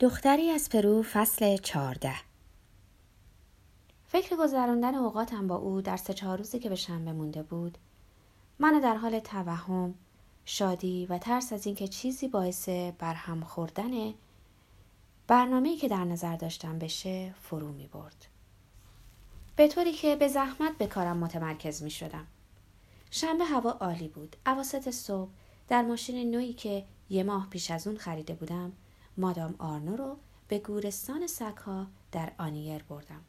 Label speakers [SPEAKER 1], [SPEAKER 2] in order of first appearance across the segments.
[SPEAKER 1] دختری از پرو فصل چارده
[SPEAKER 2] فکر گذراندن اوقاتم با او در سه چهار روزی که به شنبه مونده بود من در حال توهم شادی و ترس از اینکه چیزی باعث برهم خوردن برنامه‌ای که در نظر داشتم بشه فرو می برد. به طوری که به زحمت به کارم متمرکز می شدم. شنبه هوا عالی بود. اواسط صبح در ماشین نوعی که یه ماه پیش از اون خریده بودم مادام آرنو رو به گورستان سگها در آنیر بردم.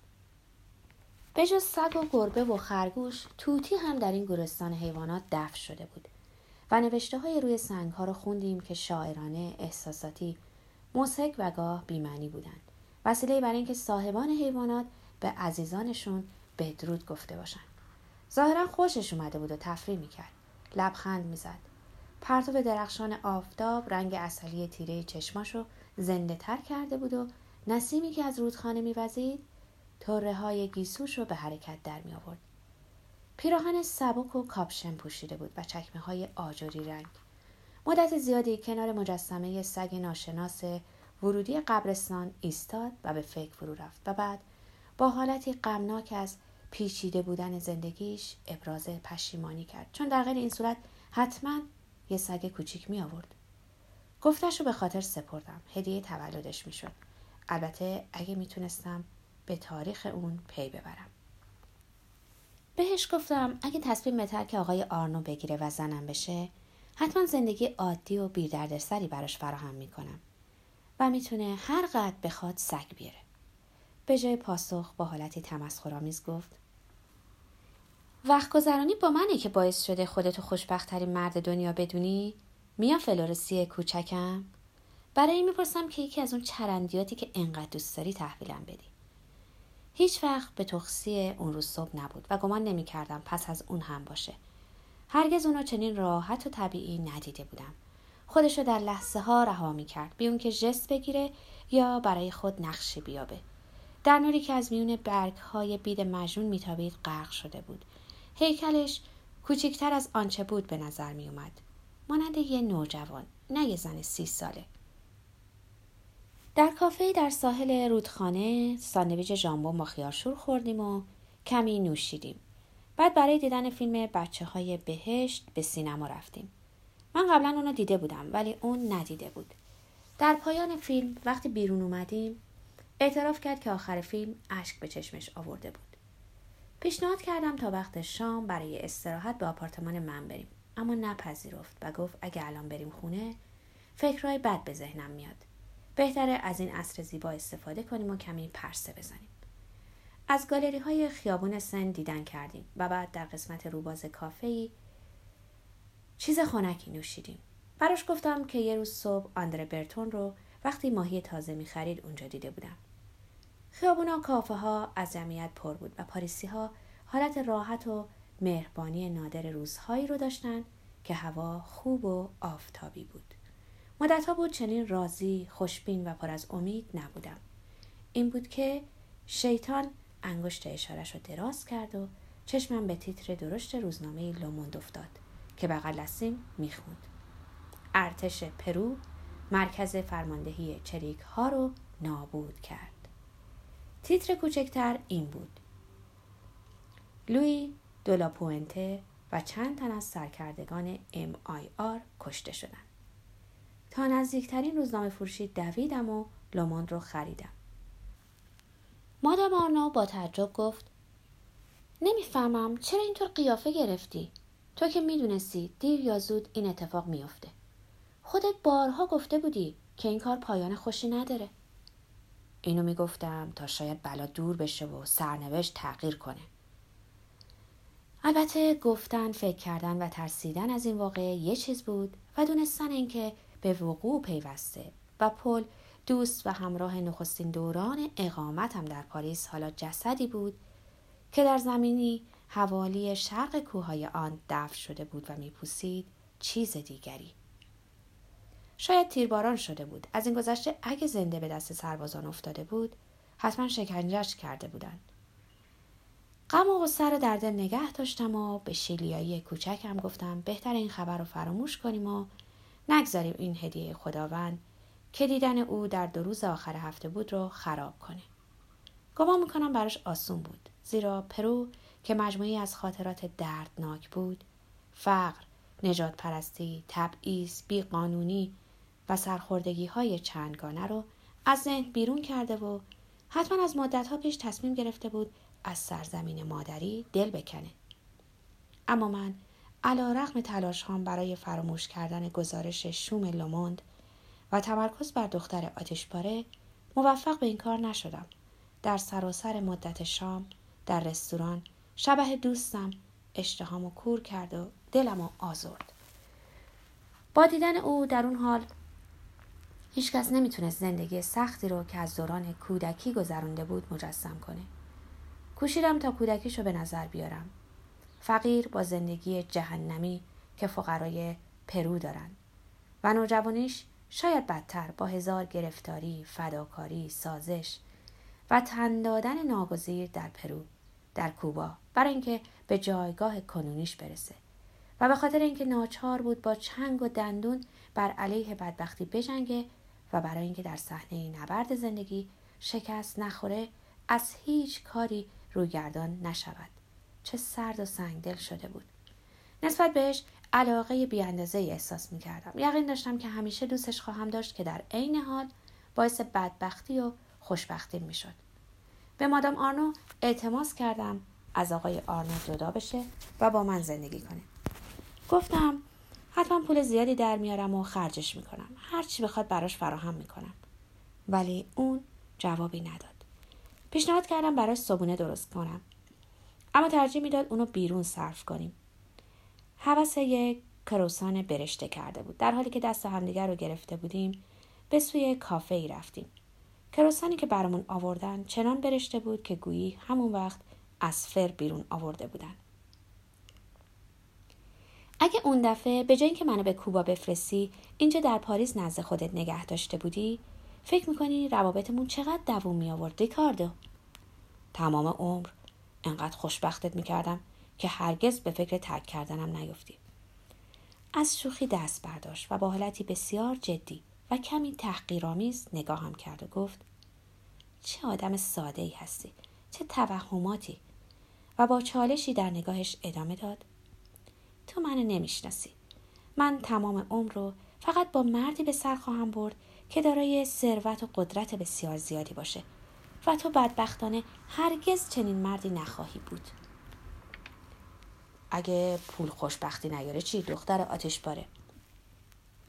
[SPEAKER 2] به جز سگ و گربه و خرگوش توتی هم در این گورستان حیوانات دفن شده بود و نوشته های روی سنگ ها رو خوندیم که شاعرانه احساساتی موسک و گاه بیمعنی بودند. وسیله برای اینکه صاحبان حیوانات به عزیزانشون بدرود گفته باشند ظاهرا خوشش اومده بود و تفریح می‌کرد. لبخند می‌زد. پرتو درخشان آفتاب رنگ اصلی تیره چشماشو زنده تر کرده بود و نسیمی که از رودخانه میوزید طره های گیسوش رو به حرکت در می آورد. پیراهن سبک و کاپشن پوشیده بود و چکمه های آجوری رنگ. مدت زیادی کنار مجسمه سگ ناشناس ورودی قبرستان ایستاد و به فکر فرو رفت و بعد با حالتی غمناک از پیچیده بودن زندگیش ابراز پشیمانی کرد چون در غیر این صورت حتما یه سگ کوچیک می آورد. گفتش رو به خاطر سپردم هدیه تولدش می شد. البته اگه می‌تونستم به تاریخ اون پی ببرم بهش گفتم اگه تصمیم که آقای آرنو بگیره و زنم بشه حتما زندگی عادی و بیدردسری براش فراهم می‌کنم و می‌تونه هر قد بخواد سگ بیاره به جای پاسخ با حالتی تمسخرآمیز گفت وقت گذرانی با منه که باعث شده خودتو خوشبختترین مرد دنیا بدونی میا فلورسی کوچکم برای این می‌پرسم که یکی از اون چرندیاتی که انقدر دوست داری تحویلم بدی هیچ وقت به تخصی اون روز صبح نبود و گمان نمی کردم پس از اون هم باشه. هرگز اونو چنین راحت و طبیعی ندیده بودم. خودش رو در لحظه ها رها می کرد بی که جست بگیره یا برای خود نقشی بیابه. در نوری که از میون برگ های بید مجنون میتابید غرق شده بود. هیکلش کوچکتر از آنچه بود به نظر می اومد. مانند یه نوجوان نه یه زن سی ساله. در کافه در ساحل رودخانه ساندویچ ژامبون با خیارشور خوردیم و کمی نوشیدیم. بعد برای دیدن فیلم بچه های بهشت به سینما رفتیم. من قبلا اونو دیده بودم ولی اون ندیده بود. در پایان فیلم وقتی بیرون اومدیم اعتراف کرد که آخر فیلم اشک به چشمش آورده بود. پیشنهاد کردم تا وقت شام برای استراحت به آپارتمان من بریم اما نپذیرفت و گفت اگه الان بریم خونه فکرهای بد به ذهنم میاد. بهتره از این عصر زیبا استفاده کنیم و کمی پرسه بزنیم. از گالری های خیابون سن دیدن کردیم و بعد در قسمت روباز کافه ای چیز خنکی نوشیدیم. براش گفتم که یه روز صبح آندره برتون رو وقتی ماهی تازه می خرید اونجا دیده بودم. خیابونا کافه ها از جمعیت پر بود و پاریسی ها حالت راحت و مهربانی نادر روزهایی رو داشتن که هوا خوب و آفتابی بود. مدتها بود چنین راضی خوشبین و پر از امید نبودم. این بود که شیطان انگشت اشارش رو دراز کرد و چشمم به تیتر درشت روزنامه لوموند افتاد که بغل دستیم می‌خوند. ارتش پرو مرکز فرماندهی چریک ها رو نابود کرد. تیتر کوچکتر این بود. لوئیس دولاپوئنته و چند تن از سرکردگان MIR کشته شدند. تا نزدیکترین روزنامه فروشی دویدم و لوموند رو خریدم. مادام آرنا با تعجب گفت نمی‌فهمم چرا اینطور قیافه گرفتی؟ تو که می‌دونستی دیر یا زود این اتفاق میافته. خودت بارها گفته بودی که این کار پایان خوشی نداره. اینو می‌گفتم تا شاید بلا دور بشه و سرنوشت تغییر کنه. البته گفتن فکر کردن و ترسیدن از این واقعه یه چیز بود و دونستن اینکه به وقوع پیوسته و پل دوست و همراه نخستین دوران اقامتم در پاریس حالا جسدی بود که در زمینی حوالی شرق کوههای آن دفن شده بود و میپوسید چیز دیگری. شاید تیرباران شده بود از این گذشته اگه زنده به دست سربازان افتاده بود حتما شکنجش کرده بودند غم و غصه رو در دل نگه داشتم و به شیلیایی کوچکم گفتم بهتر این خبر رو فراموش کنیم و نگذاریم این هدیه خداوند که دیدن او در دو روز آخر هفته بود رو خراب کنه. گمان می‌کنم براش آسون بود زیرا پرو که مجموعی از خاطرات دردناک بود فقر، نجات پرستی، تبعیض، بیقانونی و سرخوردگی های چندگانه رو از ذهن بیرون کرده و حتما از مدت پیش تصمیم گرفته بود از سرزمین مادری دل بکنه. اما من علا رقم تلاش هم برای فراموش کردن گزارش شوم لوموند و تمرکز بر دختر آتشپاره موفق به این کار نشدم. در سراسر مدت شام در رستوران شبه دوستم اشتهامو کور کرد و دلمو آزرد. با دیدن او در اون حال هیچکس نمی‌تونست زندگی سختی رو که از دوران کودکی گذرونده بود مجسم کنه. کوشیدم تا کودکیشو به نظر بیارم. فقیر با زندگی جهنمی که فقرای پرو دارن و نوجوانیش شاید بدتر با هزار گرفتاری، فداکاری، سازش و تن دادن ناگزیر در پرو، در کوبا برای اینکه به جایگاه کنونیش برسه و به خاطر اینکه ناچار بود با چنگ و دندون بر علیه بدبختی بجنگه و برای اینکه در صحنه نبرد زندگی شکست نخوره از هیچ کاری رویگردان نشود چه سرد و سنگدل شده بود نسبت بهش علاقه بیاندازه احساس می کردم. یقین داشتم که همیشه دوستش خواهم داشت که در عین حال باعث بدبختی و خوشبختی می شد. به مادام آرنو اعتماس کردم از آقای آرنو جدا بشه و با من زندگی کنه. گفتم حتما پول زیادی در میارم و خرجش می‌کنم. هر چی بخواد براش فراهم می‌کنم. ولی اون جوابی نداد. پیشنهاد کردم براش صبونه درست کنم. اما ترجیح می‌داد اونو بیرون صرف کنیم. حوث یک کروسان برشته کرده بود. در حالی که دست همدیگر رو گرفته بودیم به سوی کافه ای رفتیم. کروسانی که برامون آوردن چنان برشته بود که گویی همون وقت از فر بیرون آورده بودن. اگه اون دفعه به جای اینکه منو به کوبا بفرستی اینجا در پاریس نزد خودت نگه داشته بودی؟ فکر می‌کنی روابطمون چقدر دووم می آورد ریکاردو؟ تمام عمر. انقدر خوشبختت می‌کردم که هرگز به فکر ترک کردنم نیفتی. از شوخی دست برداشت و با حالتی بسیار جدی و کمی تحقیرآمیز نگاهم کرد و گفت چه آدم ساده ای هستی چه توهماتی. و با چالشی در نگاهش ادامه داد. تو من نمی‌شناسی. من تمام عمر رو فقط با مردی به سر خواهم برد که دارای ثروت و قدرت بسیار زیادی باشه و تو بدبختانه هرگز چنین مردی نخواهی بود. اگه پول خوشبختی نیاره چی؟ دختر آتش باره.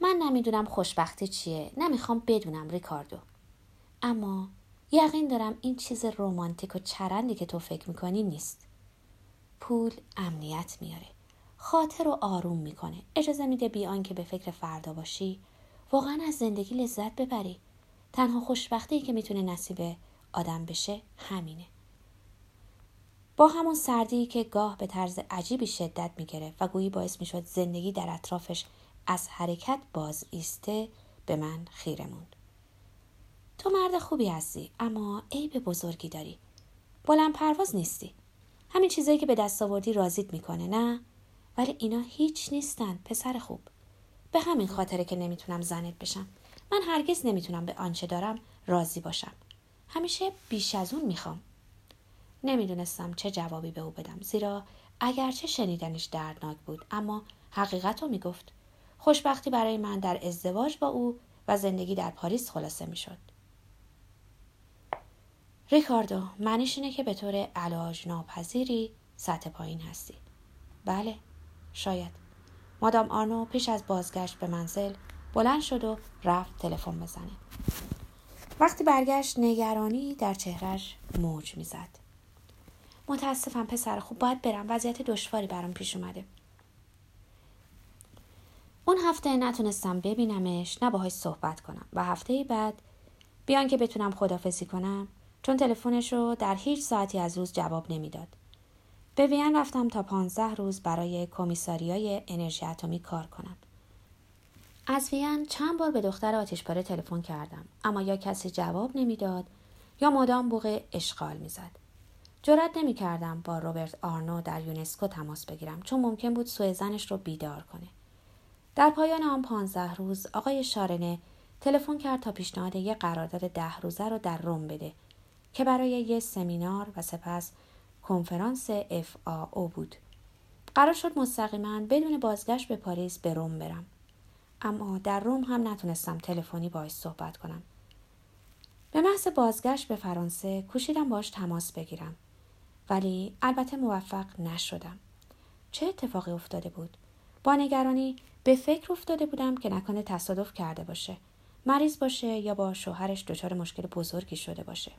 [SPEAKER 2] من نمی‌دونم خوشبختی چیه. نمی‌خوام بدونم ریکاردو. اما یقین دارم این چیز رومانتیک و چرندی که تو فکر می‌کنی نیست. پول امنیت میاره. خاطر رو آروم می‌کنه. اجازه میده بیان که به فکر فردا باشی. واقعا از زندگی لذت ببری. تنها خوشبختی که می‌تونه نصیب آدم بشه همینه. با همون سردی که گاه به طرز عجیبی شدت می‌گرفت و گویی باعث می‌شد زندگی در اطرافش از حرکت باز ایسته به من خیره موند. تو مرد خوبی هستی اما عیب بزرگی داری. بلند پرواز نیستی. همین چیزایی که به دست آوردی رازیت می‌کنه نه؟ ولی اینا هیچ نیستن پسر خوب. به همین خاطره که نمی‌تونم زنت بشم. من هرگز نمی‌تونم به آنچه دارم راضی باشم. همیشه بیش از اون می‌خوام. نمی‌دونستم چه جوابی به او بدم. زیرا اگرچه شنیدنش دردناک بود اما حقیقت رو می‌گفت. خوشبختی برای من در ازدواج با او و زندگی در پاریس خلاصه می‌شد. ریکاردو معنیش اینه که به طور علاج ناپذیری سطح پایین هستی. بله. شاید. مادام آرنو پیش از بازگشت به منزل بلند شد و رفت تلفن بزنه. وقتی برگشت نگرانی در چهرش موج می‌زد. متاسفم پسر خوب باید برم. وضعیت دشواری برام پیش اومده. اون هفته نتونستم ببینمش نه باهاش صحبت کنم. و هفته بعد بیان که بتونم خدافزی کنم چون تلفنش رو در هیچ ساعتی از روز جواب نمی‌داد. به وین رفتم تا پانزده روز برای کمیساریای انرژی اتمی کار کنم. از وین چند بار به دختر آتشپاره تلفن کردم اما یا کسی جواب نمی‌داد یا مدام بوق اشغال می‌زد. جرأت نمی کردم با روبرت آرنو در یونسکو تماس بگیرم چون ممکن بود سوء زنش رو بیدار کنه. در پایان آن پانزده روز آقای شارنه تلفن کرد تا پیشنهاد یه قرارداد ده روزه رو در روم بده که برای یه سمینار و سپس کنفرانس FAO بود. قرار شد مستقیما بدون بازگشت به پاریس به روم برم. اما در روم هم نتونستم تلفنی باش صحبت کنم. به محض بازگشت به فرانسه کوشیدم باش تماس بگیرم. ولی البته موفق نشدم. چه اتفاقی افتاده بود؟ با نگرانی به فکر افتاده بودم که نکنه تصادف کرده باشه. مریض باشه یا با شوهرش دچار مشکل بزرگی شده باشه.